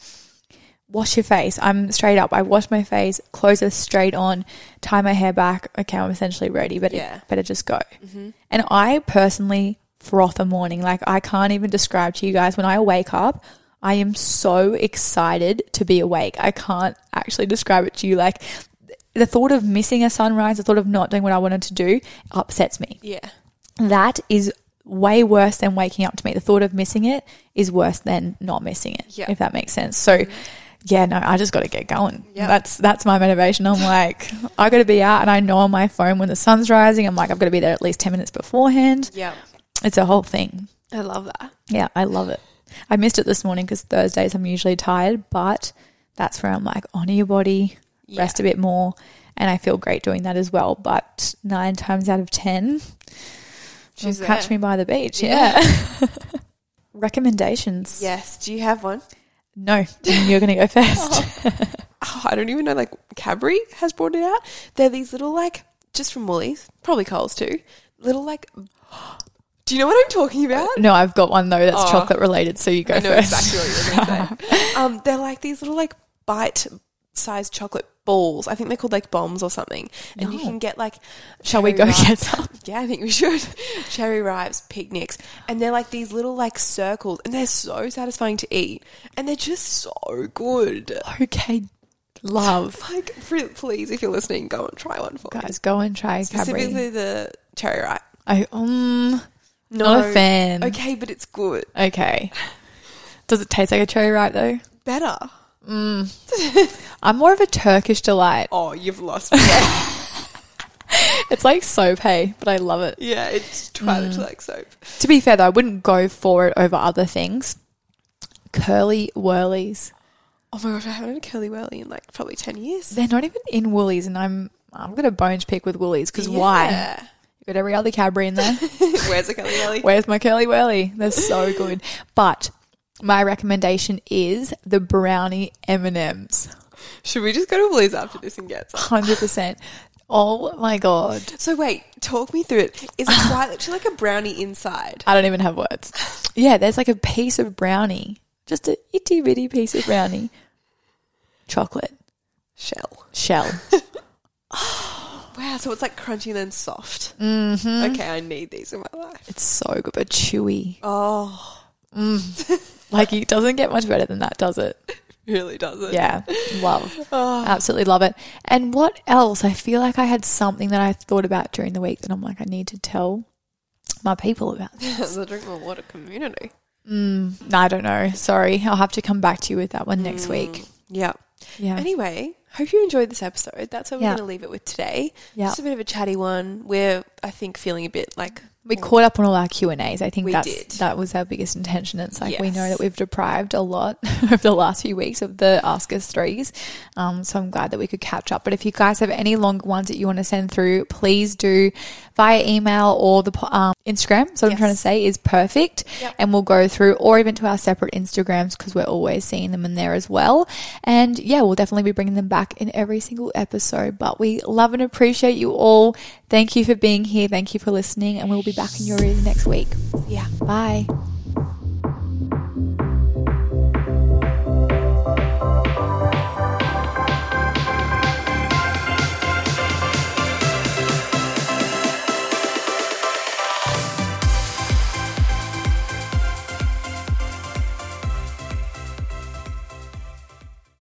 wash your face. I'm straight up. I wash my face, clothes are straight on, tie my hair back. Okay, I'm essentially ready, but Yeah. better just go. Mm-hmm. And I personally froth a morning. Like I can't even describe to you guys when I wake up. I am so excited to be awake. I can't actually describe it to you. Like the thought of missing a sunrise, the thought of not doing what I wanted to do upsets me. Yeah. That is way worse than waking up to me. The thought of missing it is worse than not missing it. Yeah. If that makes sense. So mm-hmm. Yeah, no, I just got to get going. Yep. That's that's my motivation. I'm like, I got to be out, and I know on my phone when the sun's rising. I'm like, I've got to be there at least ten minutes beforehand. Yeah. It's a whole thing. I love that. Yeah, I love it. I missed it this morning because Thursdays I'm usually tired, but that's where I'm like, honor your body, rest a bit more, and I feel great doing that as well. But nine times out of ten, She's catch me by the beach. Yeah. Recommendations? Yes. Do you have one? No, you're going to go first. oh, I don't even know, like Cadbury has brought it out. They're these little like just from Woolies, probably Coles too. Little like, do you know what I'm talking about? no, I've got one though that's Oh. chocolate related, so you go I know first. exactly what you're going to say. um, they're like these little like bite-sized chocolate balls. I think they're called like bombs or something, and you can get like. Shall we go get some? Yeah, I think we should. Cherry ripes, picnics, and they're like these little like circles, and they're so satisfying to eat, and they're just so good. Okay, love. Like, please, if you're listening, go and try one for me. Guys, go and try Cadbury. Specifically the cherry ripe. I um No. not a fan. Okay, but it's good. Okay. Does it taste like a cherry ripe though? Better. Mm. I'm more of a Turkish delight. Oh, you've lost me. It's like soap, hey, but I love it. yeah, it's twilight mm. like soap. To be fair though, I wouldn't go for it over other things. Curly whirlies. Oh my gosh, I haven't had a curly whirly in like probably 10 years. They're not even in Woolies, and I'm I'm gonna bone pick with Woolies because why? Yeah. You got every other Cadbury in there. Where's the curly whirly? Where's my curly whirly? They're so good. But my recommendation is the brownie M and M's. Should we just go to Woolies after this and get some? Hundred percent. Oh my god. So wait, talk me through it. Is it quite literally like a brownie inside? I don't even have words. Yeah, there's like a piece of brownie, just a itty bitty piece of brownie, chocolate Shell. shell. Wow, so it's like crunchy and then soft. Mm-hmm. Okay, I need these in my life. It's so good, but chewy. Oh, Like it doesn't get much better than that, does it? really does it? Yeah, love, ah. absolutely love it. And what else? I feel like I had something that I thought about during the week that I'm like, I need to tell my people about. This. the drink more water community. Mm, no, I don't know. Sorry, I'll have to come back to you with that one next mm, week. Yeah. Yeah. Anyway, hope you enjoyed this episode. That's what we're Yeah. going to leave it with today. Yeah. Just a bit of a chatty one. We're, I think, feeling a bit like We caught up on all our Q and A's. I think We that's did. that was our biggest intention. It's like we know that we've deprived a lot over the last few weeks of the Ask Us threes. Um, so I'm glad that we could catch up. But if you guys have any longer ones that you want to send through, please do via email or the um, Instagram. So what I'm trying to say is perfect, Yep. and we'll go through, or even to our separate Instagrams because we're always seeing them in there as well. And yeah, we'll definitely be bringing them back in every single episode. But we love and appreciate you all. Thank you for being here. Thank you for listening, and we'll be back in your ears next week. yeah. Bye.